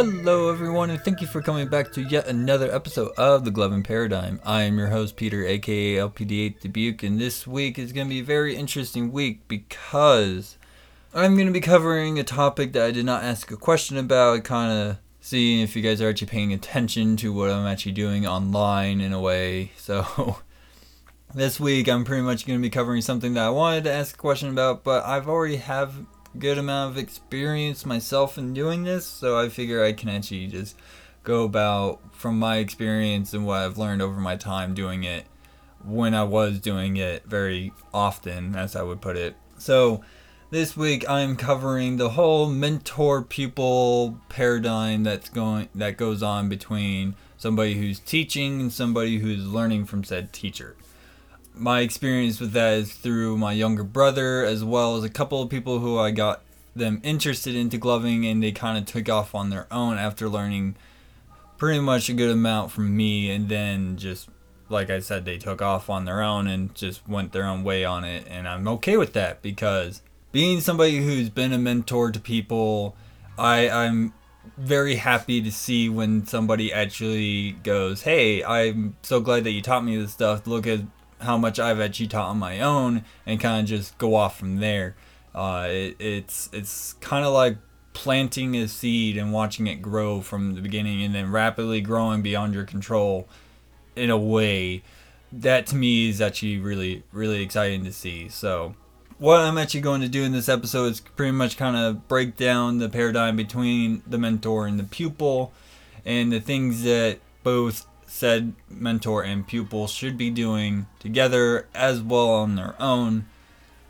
Hello, everyone, and thank you for coming back to yet another episode of The Gloving Paradigm. I am your host, Peter, aka LPD8 Dubuque, and this week is going to be a very interesting week because I'm going to be covering a topic that I did not ask a question about, kind of seeing if you guys are actually paying attention to what I'm actually doing online in a way. So, this week I'm pretty much going to be covering something that I wanted to ask a question about, but I've already have good amount of experience myself in doing this, so I figure I can actually just go about from my experience and what I've learned over my time doing it when I was doing it very often, as I would put it. So, this week I'm covering the whole mentor pupil paradigm that's going that goes on between somebody who's teaching and somebody who's learning from said teacher my experience with that is through my younger brother as well as a couple of people who I got them interested into gloving and they kind of took off on their own after learning pretty much a good amount from me and then just like I said they took off on their own and just went their own way on it and I'm okay with that because being somebody who's been a mentor to people I I'm very happy to see when somebody actually goes, "Hey, I'm so glad that you taught me this stuff. Look at how much I've actually taught on my own and kind of just go off from there. Uh, it, it's it's kind of like planting a seed and watching it grow from the beginning and then rapidly growing beyond your control in a way that to me is actually really really exciting to see. So what I'm actually going to do in this episode is pretty much kind of break down the paradigm between the mentor and the pupil and the things that both said mentor and pupil should be doing together as well on their own.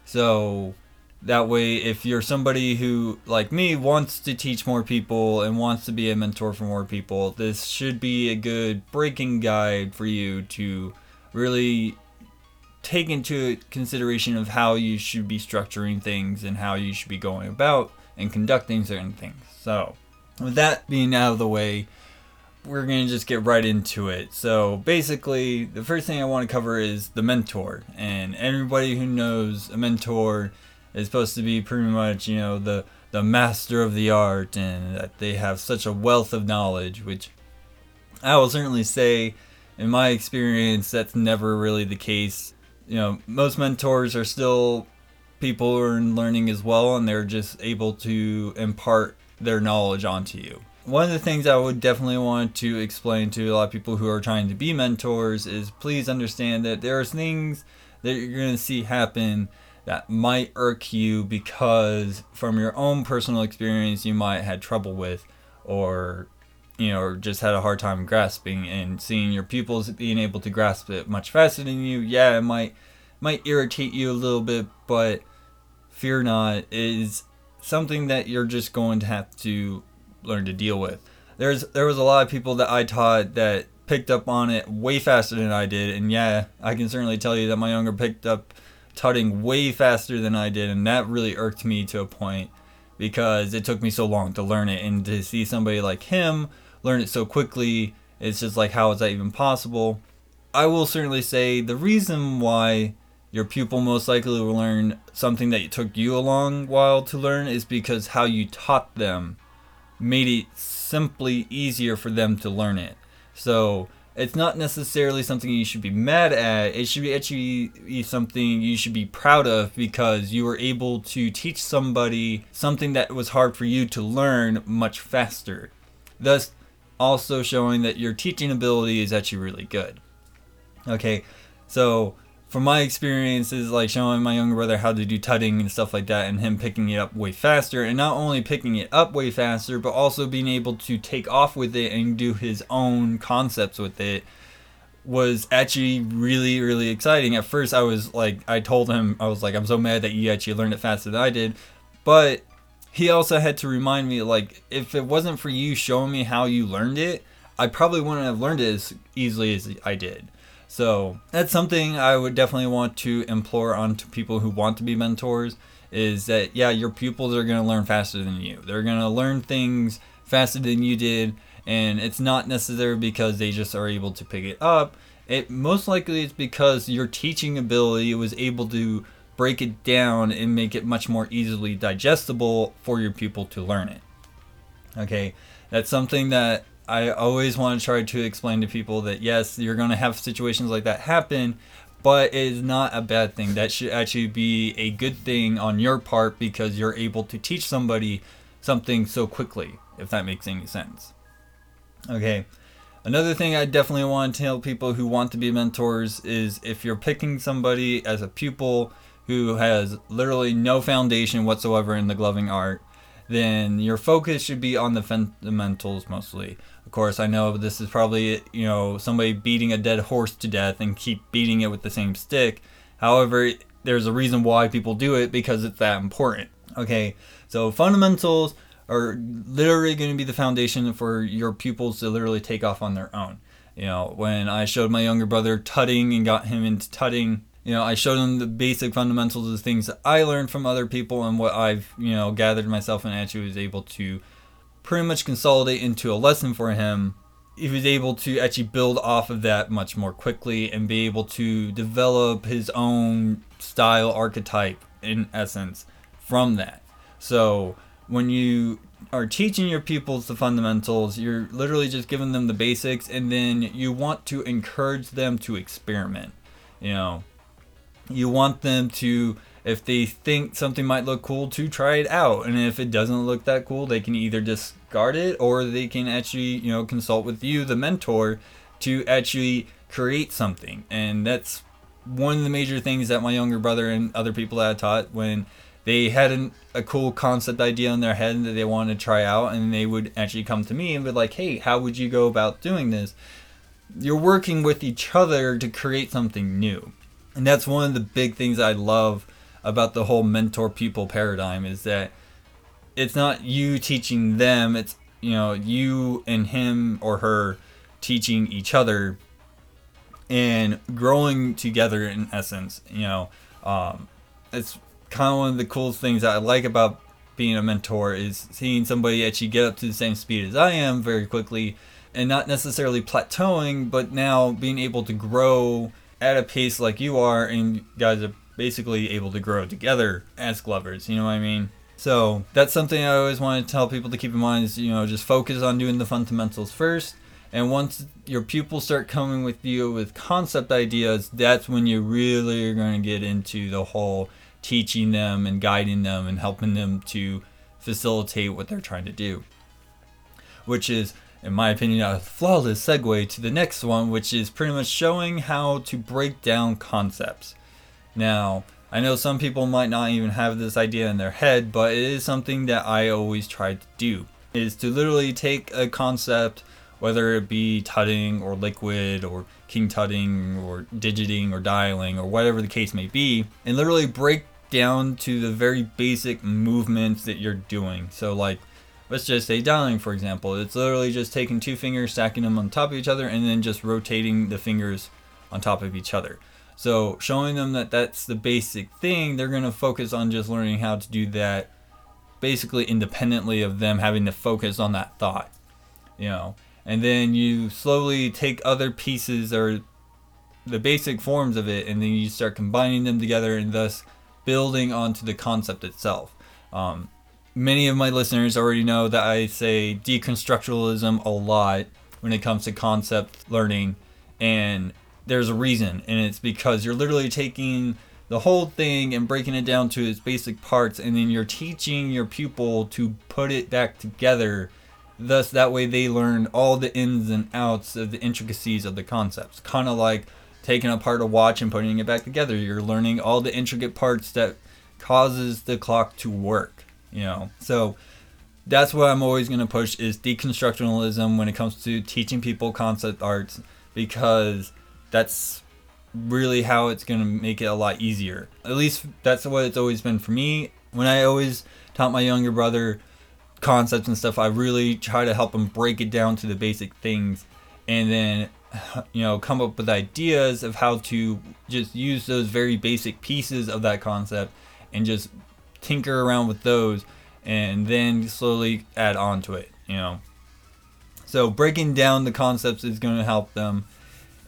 So that way, if you're somebody who, like me, wants to teach more people and wants to be a mentor for more people, this should be a good breaking guide for you to really take into consideration of how you should be structuring things and how you should be going about and conducting certain things. So, with that being out of the way, we're going to just get right into it. So, basically, the first thing I want to cover is the mentor. And everybody who knows a mentor is supposed to be pretty much, you know, the the master of the art and that they have such a wealth of knowledge, which I will certainly say in my experience that's never really the case. You know, most mentors are still people who are learning as well and they're just able to impart their knowledge onto you one of the things I would definitely want to explain to a lot of people who are trying to be mentors is please understand that there are things that you're going to see happen that might irk you because from your own personal experience you might had trouble with or you know just had a hard time grasping and seeing your pupils being able to grasp it much faster than you. Yeah it might might irritate you a little bit but fear not. Is something that you're just going to have to learn to deal with. There's there was a lot of people that I taught that picked up on it way faster than I did, and yeah, I can certainly tell you that my younger picked up tutting way faster than I did, and that really irked me to a point because it took me so long to learn it, and to see somebody like him learn it so quickly, it's just like how is that even possible? I will certainly say the reason why your pupil most likely will learn something that took you a long while to learn is because how you taught them made it simply easier for them to learn it. So it's not necessarily something you should be mad at. It should be actually something you should be proud of because you were able to teach somebody something that was hard for you to learn much faster. Thus, also showing that your teaching ability is actually really good. Okay, so from my experiences, like showing my younger brother how to do tutting and stuff like that, and him picking it up way faster, and not only picking it up way faster, but also being able to take off with it and do his own concepts with it was actually really, really exciting. At first, I was like, I told him, I was like, I'm so mad that you actually learned it faster than I did, but he also had to remind me, like, if it wasn't for you showing me how you learned it, I probably wouldn't have learned it as easily as I did. So that's something I would definitely want to implore onto people who want to be mentors is that yeah, your pupils are going to learn faster than you. They're going to learn things faster than you did, and it's not necessarily because they just are able to pick it up. It most likely it's because your teaching ability was able to break it down and make it much more easily digestible for your pupil to learn it. Okay, That's something that I always want to try to explain to people that yes, you're going to have situations like that happen, but it is not a bad thing. That should actually be a good thing on your part because you're able to teach somebody something so quickly, if that makes any sense. Okay. Another thing I definitely want to tell people who want to be mentors is if you're picking somebody as a pupil who has literally no foundation whatsoever in the gloving art, then your focus should be on the fundamentals mostly. Of course, I know this is probably, you know, somebody beating a dead horse to death and keep beating it with the same stick. However, there's a reason why people do it because it's that important. Okay, so fundamentals are literally going to be the foundation for your pupils to literally take off on their own. You know, when I showed my younger brother tutting and got him into tutting, you know, I showed him the basic fundamentals of things that I learned from other people and what I've, you know, gathered myself and actually was able to pretty much consolidate into a lesson for him. He was able to actually build off of that much more quickly and be able to develop his own style archetype in essence from that. So when you are teaching your pupils the fundamentals, you're literally just giving them the basics, and then you want to encourage them to experiment. You know, you want them to, if they think something might look cool, to try it out, and if it doesn't look that cool, they can either discard it or they can actually, you know, consult with you, the mentor, to actually create something, and that's one of the major things that my younger brother and other people that I taught when they had an, a cool concept idea in their head that they wanted to try out, and they would actually come to me and be like, "Hey, how would you go about doing this?" You're working with each other to create something new, and that's one of the big things I love about the whole mentor people paradigm is that it's not you teaching them; it's you know you and him or her teaching each other and growing together in essence. You know, um, it's kind of one of the coolest things that I like about being a mentor is seeing somebody actually get up to the same speed as I am very quickly and not necessarily plateauing, but now being able to grow at a pace like you are, and you guys are basically able to grow together as glovers. You know what I mean? So that's something I always want to tell people to keep in mind is, you know, just focus on doing the fundamentals first. And once your pupils start coming with you with concept ideas, that's when you really are going to get into the whole teaching them and guiding them and helping them to facilitate what they're trying to do. Which is, in my opinion, a flawless segue to the next one, which is pretty much showing how to break down concepts. Now, I know some people might not even have this idea in their head, but it is something that I always try to do. Is to literally take a concept, whether it be tutting or liquid or king tutting or digiting or dialing or whatever the case may be, and literally break down to the very basic movements that you're doing. So, like, let's just say dialing, for example, it's literally just taking two fingers, stacking them on top of each other, and then just rotating the fingers on top of each other. So, showing them that that's the basic thing, they're going to focus on just learning how to do that basically independently of them having to focus on that thought, you know? And then you slowly take other pieces or the basic forms of it and then you start combining them together and thus building onto the concept itself. Um, many of my listeners already know that i say deconstructionalism a lot when it comes to concept learning and there's a reason and it's because you're literally taking the whole thing and breaking it down to its basic parts and then you're teaching your pupil to put it back together Thus, that way they learn all the ins and outs of the intricacies of the concepts. Kind of like taking apart a watch and putting it back together. You're learning all the intricate parts that causes the clock to work. You know, so that's what I'm always going to push is deconstructionalism when it comes to teaching people concept arts because that's really how it's going to make it a lot easier. At least that's what it's always been for me. When I always taught my younger brother concepts and stuff, I really try to help them break it down to the basic things and then you know come up with ideas of how to just use those very basic pieces of that concept and just tinker around with those and then slowly add on to it you know so breaking down the concepts is going to help them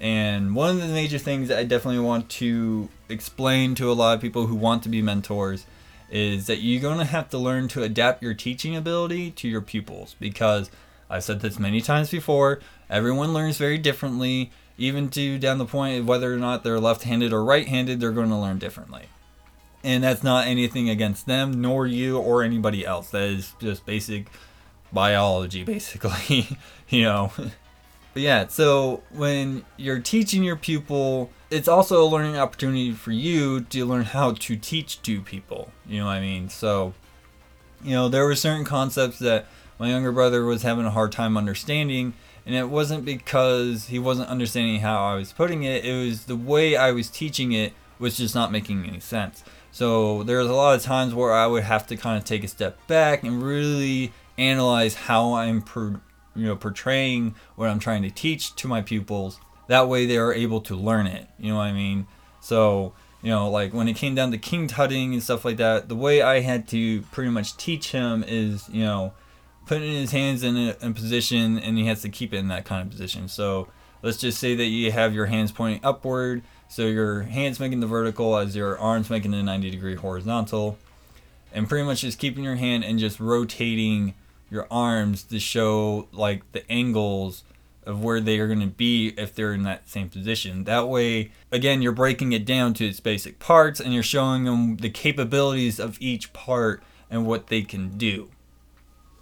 and one of the major things that i definitely want to explain to a lot of people who want to be mentors is that you're going to have to learn to adapt your teaching ability to your pupils because I've said this many times before. Everyone learns very differently, even to down the point of whether or not they're left handed or right handed, they're going to learn differently. And that's not anything against them, nor you or anybody else. That is just basic biology, basically, you know. Yeah, so when you're teaching your pupil, it's also a learning opportunity for you to learn how to teach to people. You know what I mean? So, you know, there were certain concepts that my younger brother was having a hard time understanding, and it wasn't because he wasn't understanding how I was putting it, it was the way I was teaching it was just not making any sense. So, there was a lot of times where I would have to kind of take a step back and really analyze how I'm you know portraying what I'm trying to teach to my pupils. That way they are able to learn it. You know what I mean? So you know, like when it came down to king tutting and stuff like that, the way I had to pretty much teach him is, you know, putting his hands in a, in a position and he has to keep it in that kind of position. So let's just say that you have your hands pointing upward, so your hands making the vertical as your arms making the 90 degree horizontal, and pretty much just keeping your hand and just rotating your arms to show like the angles of where they are going to be if they're in that same position. That way, again, you're breaking it down to its basic parts and you're showing them the capabilities of each part and what they can do.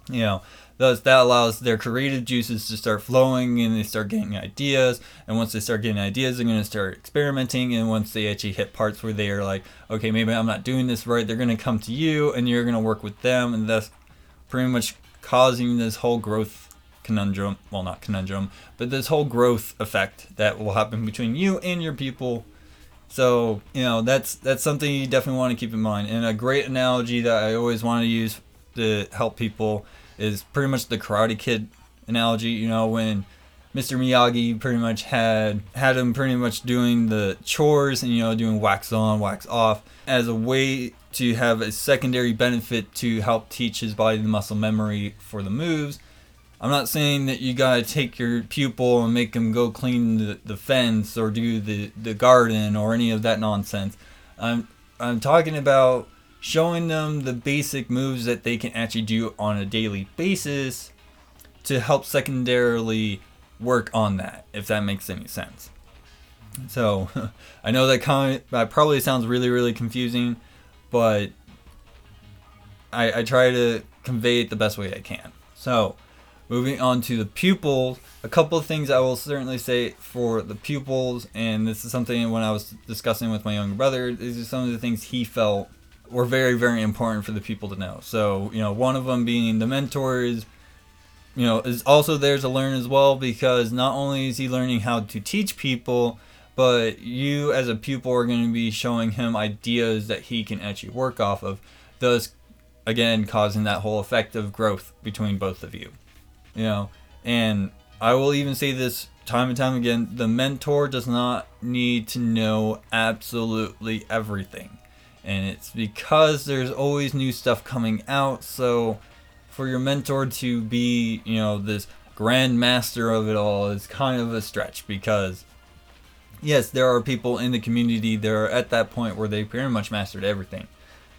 You know, thus that allows their creative juices to start flowing and they start getting ideas. And once they start getting ideas, they're going to start experimenting. And once they actually hit parts where they are like, okay, maybe I'm not doing this right, they're going to come to you and you're going to work with them. And thus pretty much causing this whole growth conundrum well not conundrum but this whole growth effect that will happen between you and your people. So you know that's that's something you definitely want to keep in mind. And a great analogy that i always want to use to help people is pretty much the karate kid analogy. You know when mr miyagi pretty much had had him pretty much doing the chores and you know doing wax on wax off as a way to have a secondary benefit to help teach his body the muscle memory for the moves. I'm not saying that you gotta take your pupil and make him go clean the, the fence or do the, the garden or any of that nonsense. I'm I'm talking about showing them the basic moves that they can actually do on a daily basis to help secondarily work on that, if that makes any sense. So I know that comment that probably sounds really really confusing but I, I try to convey it the best way I can. So, moving on to the pupils, a couple of things I will certainly say for the pupils, and this is something when I was discussing with my younger brother, these are some of the things he felt were very, very important for the people to know. So, you know, one of them being the mentors, you know, is also there to learn as well because not only is he learning how to teach people, but you as a pupil are going to be showing him ideas that he can actually work off of thus again causing that whole effect of growth between both of you you know? And i will even say this time and time again the mentor does not need to know absolutely everything. And it's because there's always new stuff coming out so for your mentor to be you know this grand master of it all is kind of a stretch because yes, there are people in the community that are at that point where they pretty much mastered everything.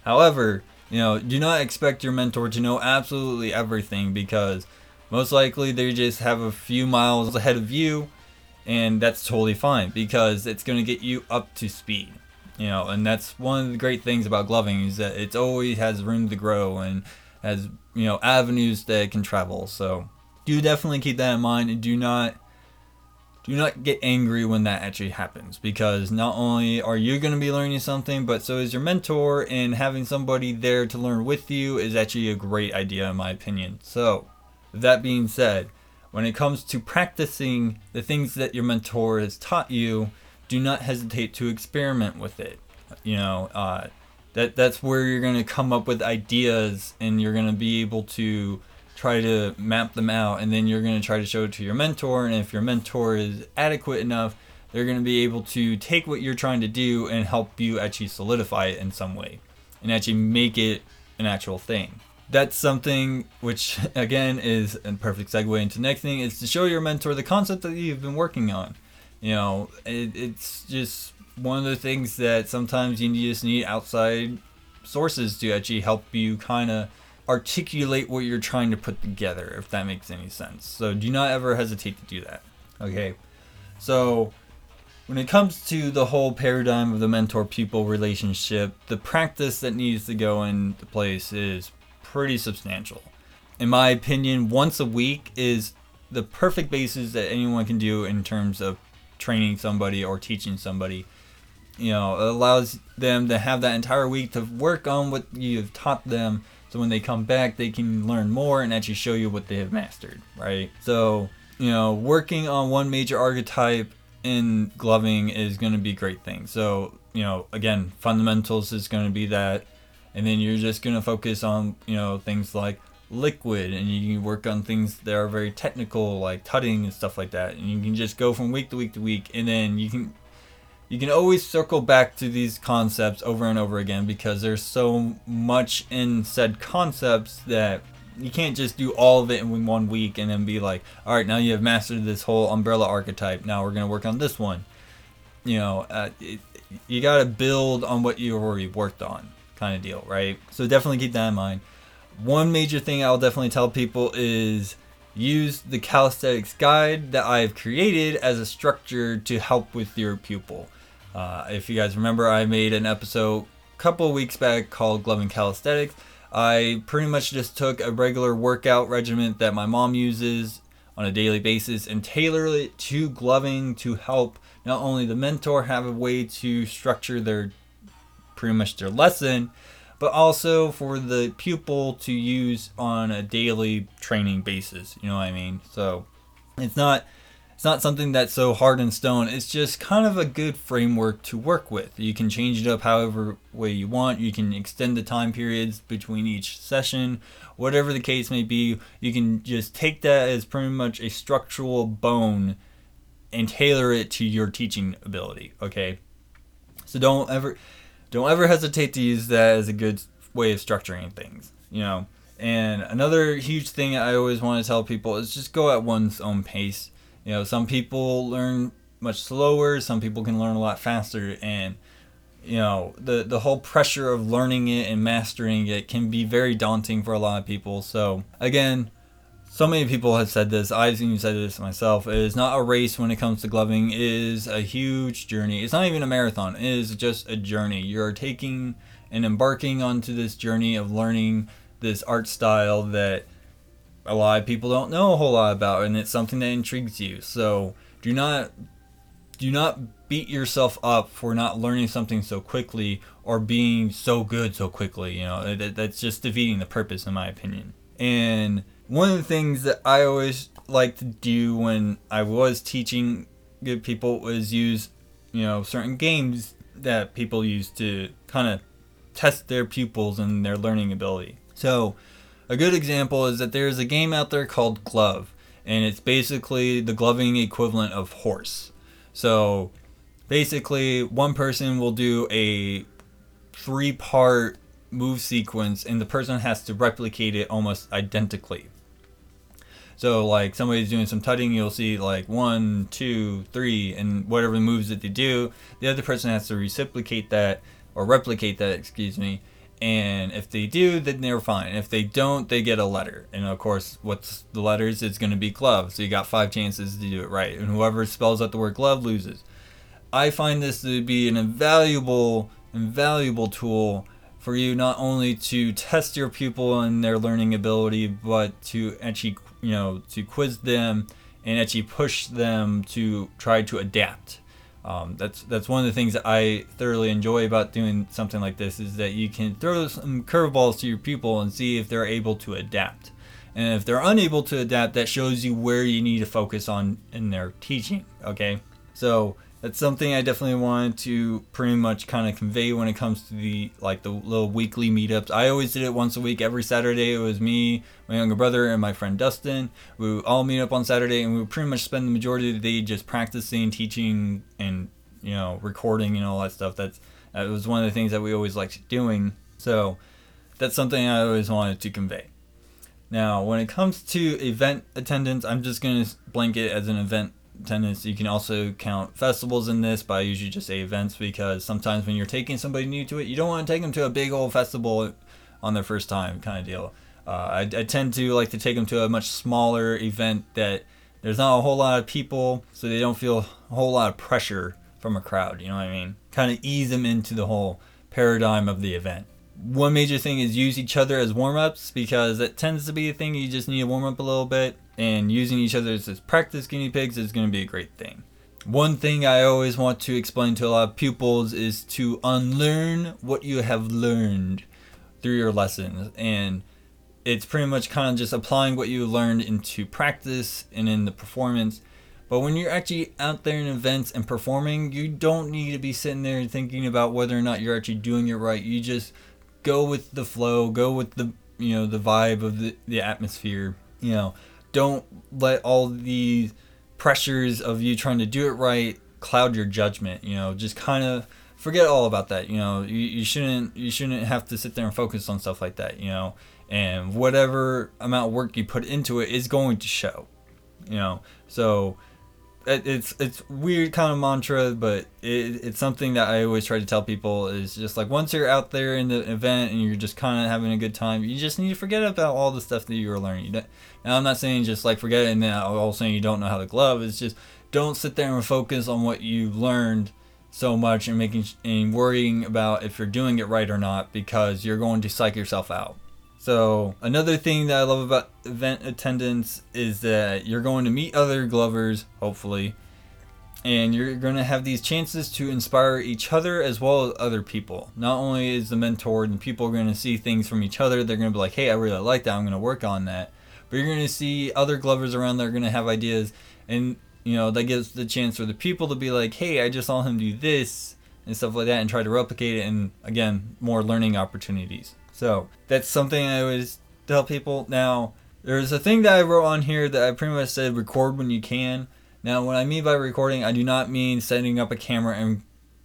However, you know, do not expect your mentor to know absolutely everything because most likely they just have a few miles ahead of you and that's totally fine because it's going to get you up to speed. You know, and that's one of the great things about gloving is that it always has room to grow and has, you know, avenues that it can travel. So, do definitely keep that in mind and do not do not get angry when that actually happens because not only are you going to be learning something, but so is your mentor, and having somebody there to learn with you is actually a great idea, in my opinion. So, that being said, when it comes to practicing the things that your mentor has taught you, do not hesitate to experiment with it. You know, uh, that that's where you're going to come up with ideas, and you're going to be able to try to map them out and then you're going to try to show it to your mentor and if your mentor is adequate enough they're going to be able to take what you're trying to do and help you actually solidify it in some way and actually make it an actual thing. That's something which again is a perfect segue into next thing is to show your mentor the concept that you've been working on. You know it, it's just one of the things that sometimes you just need outside sources to actually help you kind of articulate what you're trying to put together, if that makes any sense. So do not ever hesitate to do that. Okay. So when it comes to the whole paradigm of the mentor pupil relationship, the practice that needs to go into place is pretty substantial. In my opinion, once a week is the perfect basis that anyone can do in terms of training somebody or teaching somebody. You know, it allows them to have that entire week to work on what you've taught them. So when they come back, they can learn more and actually show you what they have mastered, right? So, you know, working on one major archetype in gloving is going to be great thing. So, you know, again, fundamentals is going to be that. And then you're just going to focus on, you know, things like liquid and you can work on things that are very technical like tutting and stuff like that and you can just go from week to week to week and then you can you can always circle back to these concepts over and over again because there's so much in said concepts that you can't just do all of it in one week and then be like all right now you have mastered this whole umbrella archetype. Now we're going to work on this one. You know uh, it, you got to build on what you already worked on kind of deal right? So definitely keep that in mind. One major thing I'll definitely tell people is use the calisthenics guide that I've created as a structure to help with your pupil. Uh, if you guys remember, I made an episode a couple weeks back called Gloving Calisthenics. I pretty much just took a regular workout regimen that my mom uses on a daily basis and tailored it to gloving to help not only the mentor have a way to structure their pretty much their lesson, but also for the pupil to use on a daily training basis. You know what I mean? So it's not it's not something that's so hard in stone. It's just kind of a good framework to work with. You can change it up however way you want. You can extend the time periods between each session, whatever the case may be. You can just take that as pretty much a structural bone and tailor it to your teaching ability, okay? So don't ever don't ever hesitate to use that as a good way of structuring things, you know. And another huge thing I always want to tell people is just go at one's own pace. You know, some people learn much slower, some people can learn a lot faster and you know, the the whole pressure of learning it and mastering it can be very daunting for a lot of people. So, again, so many people have said this. I've even said this myself. It is not a race when it comes to gloving. It is a huge journey. It's not even a marathon. It is just a journey. You're taking and embarking onto this journey of learning this art style that a lot of people don't know a whole lot about, and it's something that intrigues you. So do not do not beat yourself up for not learning something so quickly or being so good so quickly. You know that, that's just defeating the purpose, in my opinion. And one of the things that I always like to do when I was teaching good people was use, you know, certain games that people use to kind of test their pupils and their learning ability. So, a good example is that there's a game out there called Glove, and it's basically the gloving equivalent of horse. So, basically, one person will do a three part move sequence, and the person has to replicate it almost identically. So like somebody's doing some tutting, you'll see like one, two, three, and whatever moves that they do, the other person has to reciprocate that or replicate that, excuse me. And if they do, then they're fine. If they don't, they get a letter. And of course, what's the letters? It's going to be glove. So you got five chances to do it right. And whoever spells out the word glove loses. I find this to be an invaluable, invaluable tool for you not only to test your pupil and their learning ability, but to actually you know to quiz them and actually push them to try to adapt. Um, that's that's one of the things that I thoroughly enjoy about doing something like this is that you can throw some curveballs to your people and see if they're able to adapt. And if they're unable to adapt, that shows you where you need to focus on in their teaching. Okay, so that's something I definitely wanted to pretty much kind of convey when it comes to the like the little weekly meetups. I always did it once a week. Every Saturday it was me, my younger brother, and my friend Dustin. We would all meet up on Saturday, and we would pretty much spend the majority of the day just practicing, teaching, and you know recording and all that stuff. That's that was one of the things that we always liked doing. So that's something I always wanted to convey. Now, when it comes to event attendance, I'm just gonna blanket as an event attendance. You can also count festivals in this, but I usually just say events because sometimes when you're taking somebody new to it, you don't want to take them to a big old festival on their first time kind of deal. Uh, I, I tend to like to take them to a much smaller event that there's not a whole lot of people, so they don't feel a whole lot of pressure from a crowd. You know what I mean? Kind of ease them into the whole paradigm of the event. One major thing is use each other as warm ups because it tends to be a thing you just need to warm up a little bit, and using each other as practice guinea pigs is going to be a great thing. One thing I always want to explain to a lot of pupils is to unlearn what you have learned through your lessons. And it's pretty much kind of just applying what you learned into practice and in the performance. But when you're actually out there in events and performing, you don't need to be sitting there thinking about whether or not you're actually doing it right. You just go with the flow, go with the you know the vibe of the, the atmosphere. You know, don't let all the pressures of you trying to do it right cloud your judgment. You know, just kind of forget all about that. You know, you, you shouldn't you shouldn't have to sit there and focus on stuff like that. You know, and whatever amount of work you put into it is going to show. You know, so it's it's weird kind of mantra, but it, it's something that I always try to tell people is just like once you're out there in the event and you're just kind of having a good time, you just need to forget about all the stuff that you were learning. now I'm not saying just like forget it and then all of a sudden you don't know how to glove. It's just don't sit there and focus on what you learned so much and making and worrying about if you're doing it right or not because you're going to psych yourself out. So another thing that I love about event attendance is that you're going to meet other glovers, hopefully, and you're going to have these chances to inspire each other as well as other people. Not only is the mentor and people are going to see things from each other, they're going to be like, "Hey, I really like that. I'm going to work on that." But you're going to see other glovers around that are going to have ideas, and you know that gives the chance for the people to be like, "Hey, I just saw him do this." And stuff like that, and try to replicate it, and again, more learning opportunities. So that's something I always tell people. Now, there's a thing that I wrote on here that I pretty much said record when you can. Now, what I mean by recording, I do not mean setting up a camera and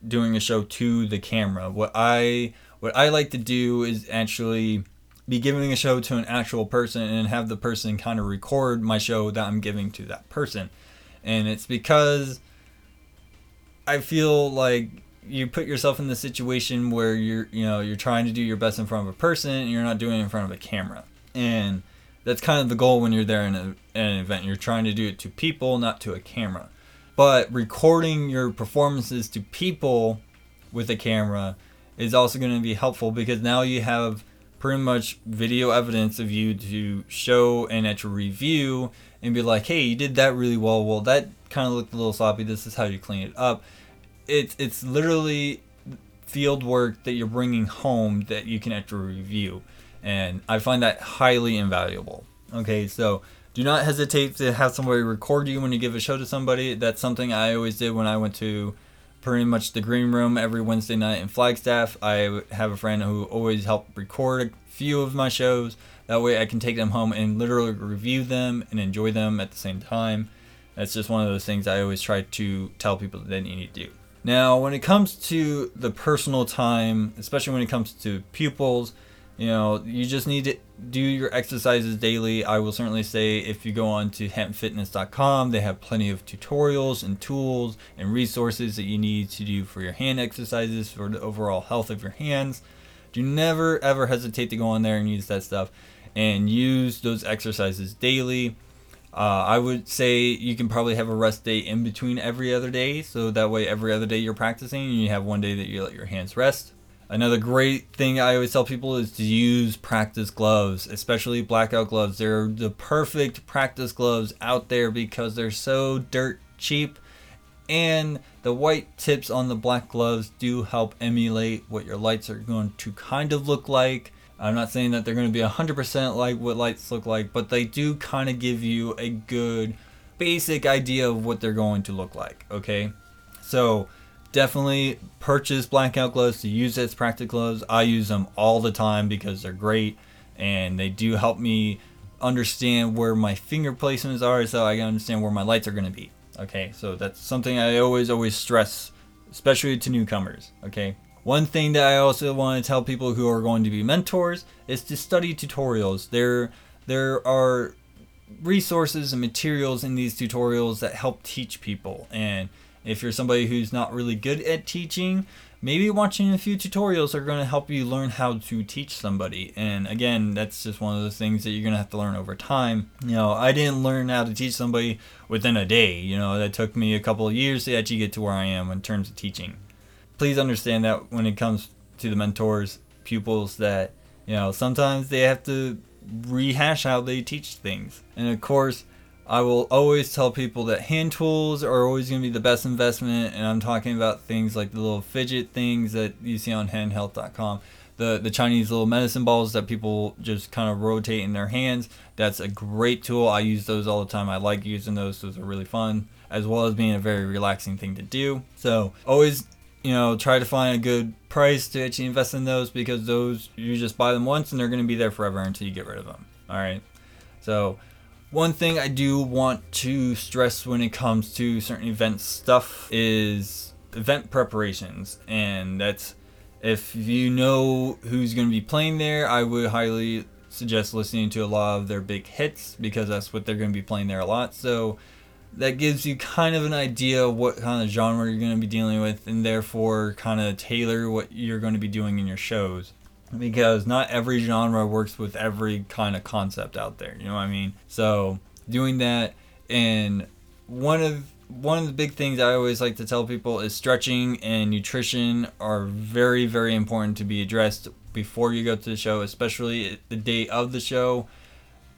doing a show to the camera. What I what I like to do is actually be giving a show to an actual person and have the person kind of record my show that I'm giving to that person. And it's because I feel like you put yourself in the situation where you're you know you're trying to do your best in front of a person and you're not doing it in front of a camera. And that's kind of the goal when you're there in, a, in an event. You're trying to do it to people not to a camera. But recording your performances to people with a camera is also going to be helpful because now you have pretty much video evidence of you to show and at your review and be like hey you did that really well. Well that kind of looked a little sloppy. This is how you clean it up it's it's literally field work that you're bringing home that you can actually review, and I find that highly invaluable. Okay, so do not hesitate to have somebody record you when you give a show to somebody. That's something I always did when I went to pretty much the green room every Wednesday night in Flagstaff. I have a friend who always helped record a few of my shows. That way I can take them home and literally review them and enjoy them at the same time. That's just one of those things I always try to tell people that they need to do. Now, when it comes to the personal time, especially when it comes to pupils, you know, you just need to do your exercises daily. I will certainly say if you go on to hampfitness.com, they have plenty of tutorials and tools and resources that you need to do for your hand exercises for the overall health of your hands. Do never ever hesitate to go on there and use that stuff and use those exercises daily. Uh, I would say you can probably have a rest day in between every other day, so that way every other day you're practicing and you have one day that you let your hands rest. Another great thing I always tell people is to use practice gloves, especially blackout gloves. They're the perfect practice gloves out there because they're so dirt cheap and the white tips on the black gloves do help emulate what your lights are going to kind of look like. I'm not saying that they're going to be 100% like what lights look like, but they do kind of give you a good basic idea of what they're going to look like, okay? So, definitely purchase blackout gloves to use as practical gloves. I use them all the time because they're great and they do help me understand where my finger placements are so I can understand where my lights are going to be. Okay, so that's something I always, always stress, especially to newcomers. Okay, one thing that I also want to tell people who are going to be mentors is to study tutorials. There, there are resources and materials in these tutorials that help teach people. And if you're somebody who's not really good at teaching, maybe watching a few tutorials are going to help you learn how to teach somebody. And again, that's just one of those things that you're going to have to learn over time. You know, I didn't learn how to teach somebody within a day. You know, that took me a couple of years to actually get to where I am in terms of teaching. Please understand that when it comes to the mentors, pupils, that, you know, sometimes they have to rehash how they teach things. And of course, I will always tell people that hand tools are always going to be the best investment, and I'm talking about things like the little fidget things that you see on handhealth.com. The, the Chinese little medicine balls that people just kind of rotate in their hands. That's a great tool. I use those all the time. I like using those. Those are really fun, as well as being a very relaxing thing to do. So always, you know, try to find a good price to actually invest in those because those you just buy them once and they're going to be there forever until you get rid of them. All right. So one thing I do want to stress when it comes to certain event stuff is event preparations, and that's if you know who's going to be playing there, I would highly suggest listening to a lot of their big hits because that's what they're going to be playing there a lot. So that gives you kind of an idea of what kind of genre you're going to be dealing with, and therefore kind of tailor what you're going to be doing in your shows because not every genre works with every kind of concept out there. You know what I mean? So doing that, and one of one of the big things I always like to tell people is stretching and nutrition are very very important to be addressed before you go to the show, especially the day of the show.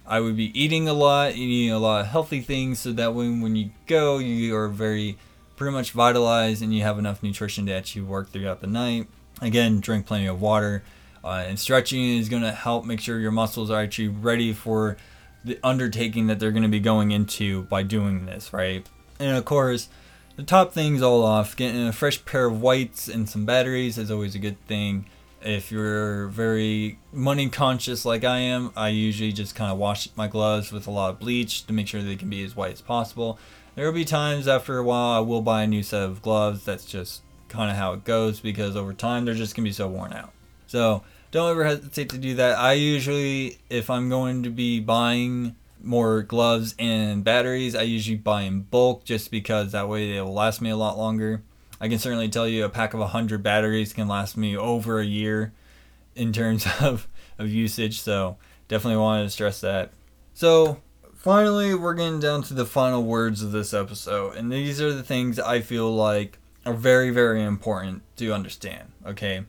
I would be eating a lot, eating a lot of healthy things, so that when when you go, you are very pretty much vitalized and you have enough nutrition to actually work throughout the night. Again, drink plenty of water uh, and stretching is going to help make sure your muscles are actually ready for the undertaking that they're going to be going into by doing this, right? And of course, the top things all off, getting a fresh pair of whites and some batteries is always a good thing. If you're very money conscious like I am, I usually just kind of wash my gloves with a lot of bleach to make sure they can be as white as possible. There will be times after a while I will buy a new set of gloves. That's just kind of how it goes because over time they're just going to be so worn out. So don't ever hesitate to do that. I usually, if I'm going to be buying more gloves and batteries, I usually buy in bulk just because that way they will last me a lot longer. I can certainly tell you a pack of 100 batteries can last me over a year in terms of, of usage, so definitely wanted to stress that. So, finally, we're getting down to the final words of this episode, and these are the things I feel like are very, very important to understand, okay?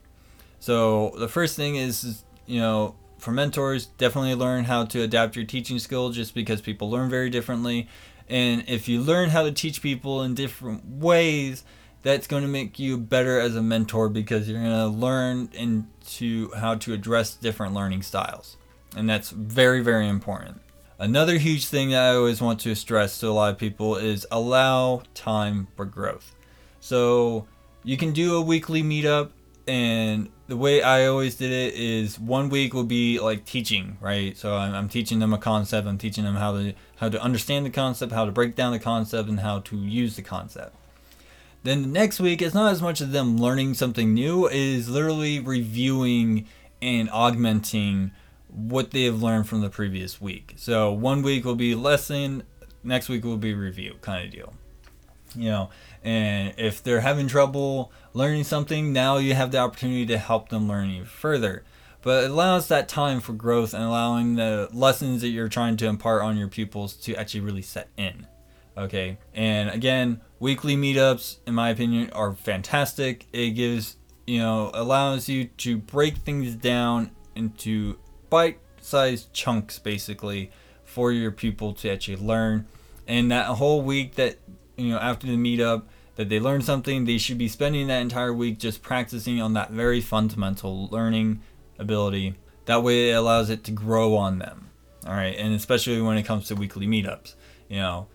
So the first thing is, is, you know, for mentors, definitely learn how to adapt your teaching skill just because people learn very differently. And if you learn how to teach people in different ways, that's going to make you better as a mentor because you're going to learn into how to address different learning styles. And that's very, very important. Another huge thing that I always want to stress to a lot of people is allow time for growth. So you can do a weekly meetup and the way I always did it is one week will be like teaching, right? So I'm, I'm, teaching them a concept. I'm teaching them how to how to understand the concept, how to break down the concept, and how to use the concept. Then the next week it's not as much of them learning something new; it is literally reviewing and augmenting what they have learned from the previous week. So one week will be lesson, next week will be review, kind of deal. You know, and if they're having trouble learning something, now you have the opportunity to help them learn even further. But it allows that time for growth and allowing the lessons that you're trying to impart on your pupils to actually really set in. Okay, and again, weekly meetups, in my opinion, are fantastic. It gives, you know, allows you to break things down into bite sized chunks basically for your pupil to actually learn. And that whole week that, you know, after the meetup, that they learn something, they should be spending that entire week just practicing on that very fundamental learning ability. That way it allows it to grow on them. All right, and especially when it comes to weekly meetups, you know,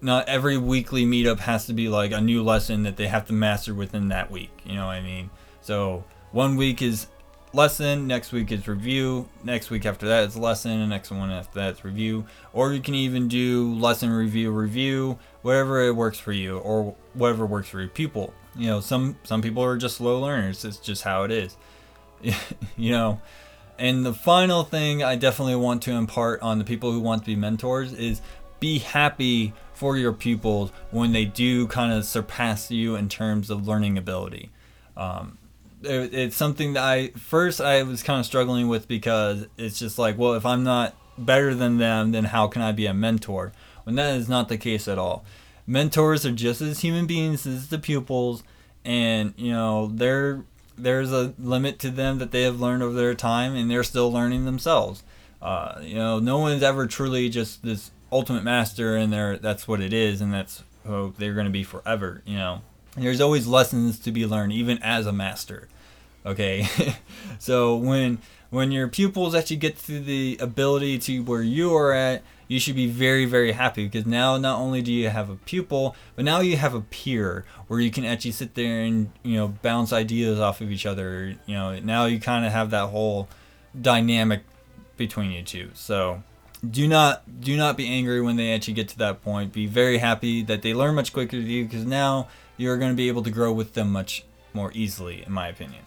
not every weekly meetup has to be like a new lesson that they have to master within that week. You know what I mean? So one week is lesson, next week is review, next week after that is lesson, and next one after that is review. Or you can even do lesson review review, whatever it works for you, or whatever works for your pupil. You know, some some people are just slow learners. It's just how it is. you know. And the final thing I definitely want to impart on the people who want to be mentors is be happy for your pupils when they do kind of surpass you in terms of learning ability. Um, it, it's something that I first I was kind of struggling with because it's just like, well, if I'm not better than them, then how can I be a mentor? When that is not the case at all. Mentors are just as human beings as the pupils, and you know they're there's a limit to them that they have learned over their time, and they're still learning themselves. Uh, you know, no one's ever truly just this ultimate master, and they're that's what it is, and that's who they're going to be forever. You know, there's always lessons to be learned, even as a master. Okay, so when when your pupils actually get to the ability to where you are at, you should be very very happy because now not only do you have a pupil, but now you have a peer where you can actually sit there and you know bounce ideas off of each other. You know, now you kind of have that whole dynamic between you two. So do not do not be angry when they actually get to that point. Be very happy that they learn much quicker than you because now you're going to be able to grow with them much more easily, in my opinion.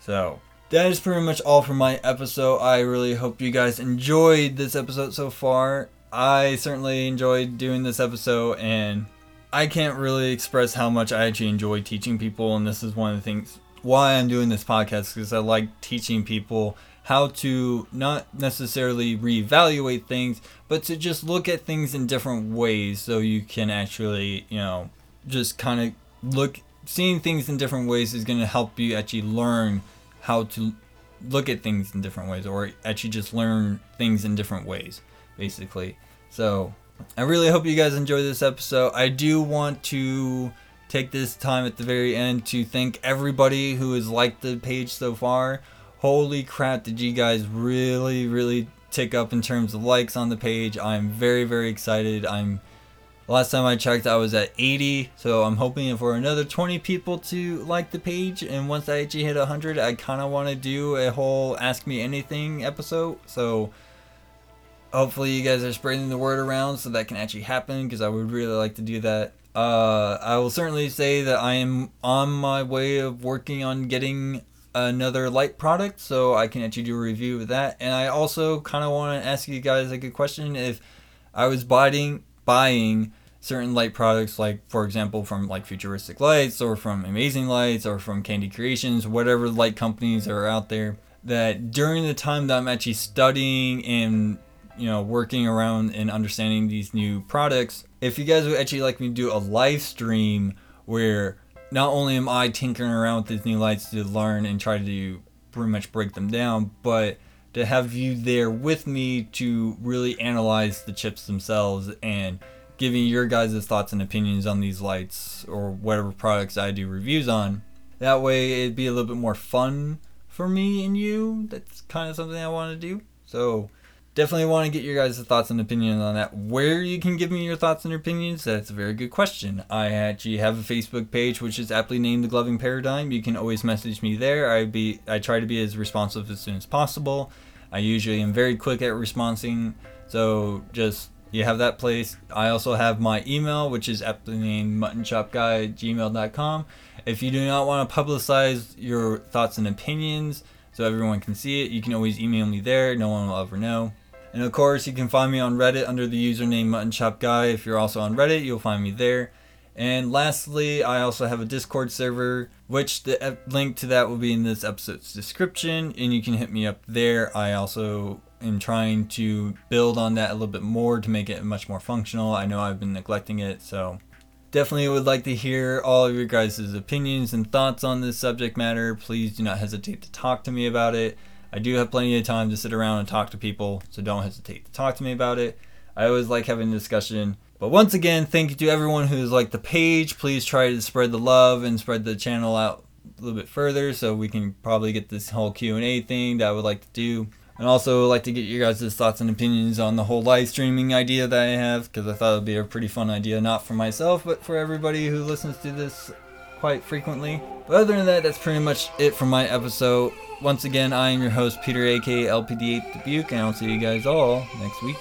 So that is pretty much all for my episode. I really hope you guys enjoyed this episode so far. I certainly enjoyed doing this episode, and I can't really express how much I actually enjoy teaching people. And this is one of the things why I'm doing this podcast because I like teaching people how to not necessarily reevaluate things, but to just look at things in different ways so you can actually, you know, just kind of look, seeing things in different ways is going to help you actually learn how to look at things in different ways or actually just learn things in different ways, basically. So I really hope you guys enjoy this episode. I do want to take this time at the very end to thank everybody who has liked the page so far holy crap did you guys really really tick up in terms of likes on the page? I'm very very excited. I'm last time i checked i was at 80 so i'm hoping for another 20 people to like the page and once i actually hit 100 i kind of want to do a whole ask me anything episode so hopefully you guys are spreading the word around so that can actually happen because i would really like to do that. Uh, i will certainly say that i am on my way of working on getting another light product, so I can actually do a review of that. And I also kind of want to ask you guys a good question: if I was buying buying certain light products, like for example from like Futuristic Lights or from Emazing Lights or from Candy Creations, whatever light companies are out there, that during the time that I'm actually studying and you know working around and understanding these new products, if you guys would actually like me to do a live stream where not only am I tinkering around with these new lights to learn and try to pretty much break them down, but to have you there with me to really analyze the chips themselves and giving your guys' thoughts and opinions on these lights or whatever products I do reviews on. That way it'd be a little bit more fun for me and you. That's kind of something I want to do. So definitely want to get your guys' thoughts and opinions on that. Where you can give me your thoughts and opinions, that's a very good question. I actually have a Facebook page which is aptly named The Gloving Paradigm. You can always message me there. I be I try to be as responsive as soon as possible. I usually am very quick at responding, so just you have that place. I also have my email, which is aptly named muttonchopguy gmail.com. If you do not want to publicize your thoughts and opinions so everyone can see it, you can always email me there. No one will ever know. And of course, you can find me on Reddit under the username Mutton Chop Guy. If you're also on Reddit, you'll find me there. And lastly, I also have a Discord server, which the link to that will be in this episode's description, and you can hit me up there. I also am trying to build on that a little bit more to make it much more functional. I know I've been neglecting it, so definitely would like to hear all of your guys' opinions and thoughts on this subject matter. Please do not hesitate to talk to me about it. I do have plenty of time to sit around and talk to people, so don't hesitate to talk to me about it. I always like having a discussion. But once again, thank you to everyone who's liked the page. Please try to spread the love and spread the channel out a little bit further so we can probably get this whole Q&A thing that I would like to do. And also like to get your guys' thoughts and opinions on the whole live streaming idea that I have because I thought it would be a pretty fun idea, not for myself, but for everybody who listens to this quite frequently. But other than that, that's pretty much it for my episode. Once again, I am your host, Peter, aka LPD8 Dubuque, and I'll see you guys all next week.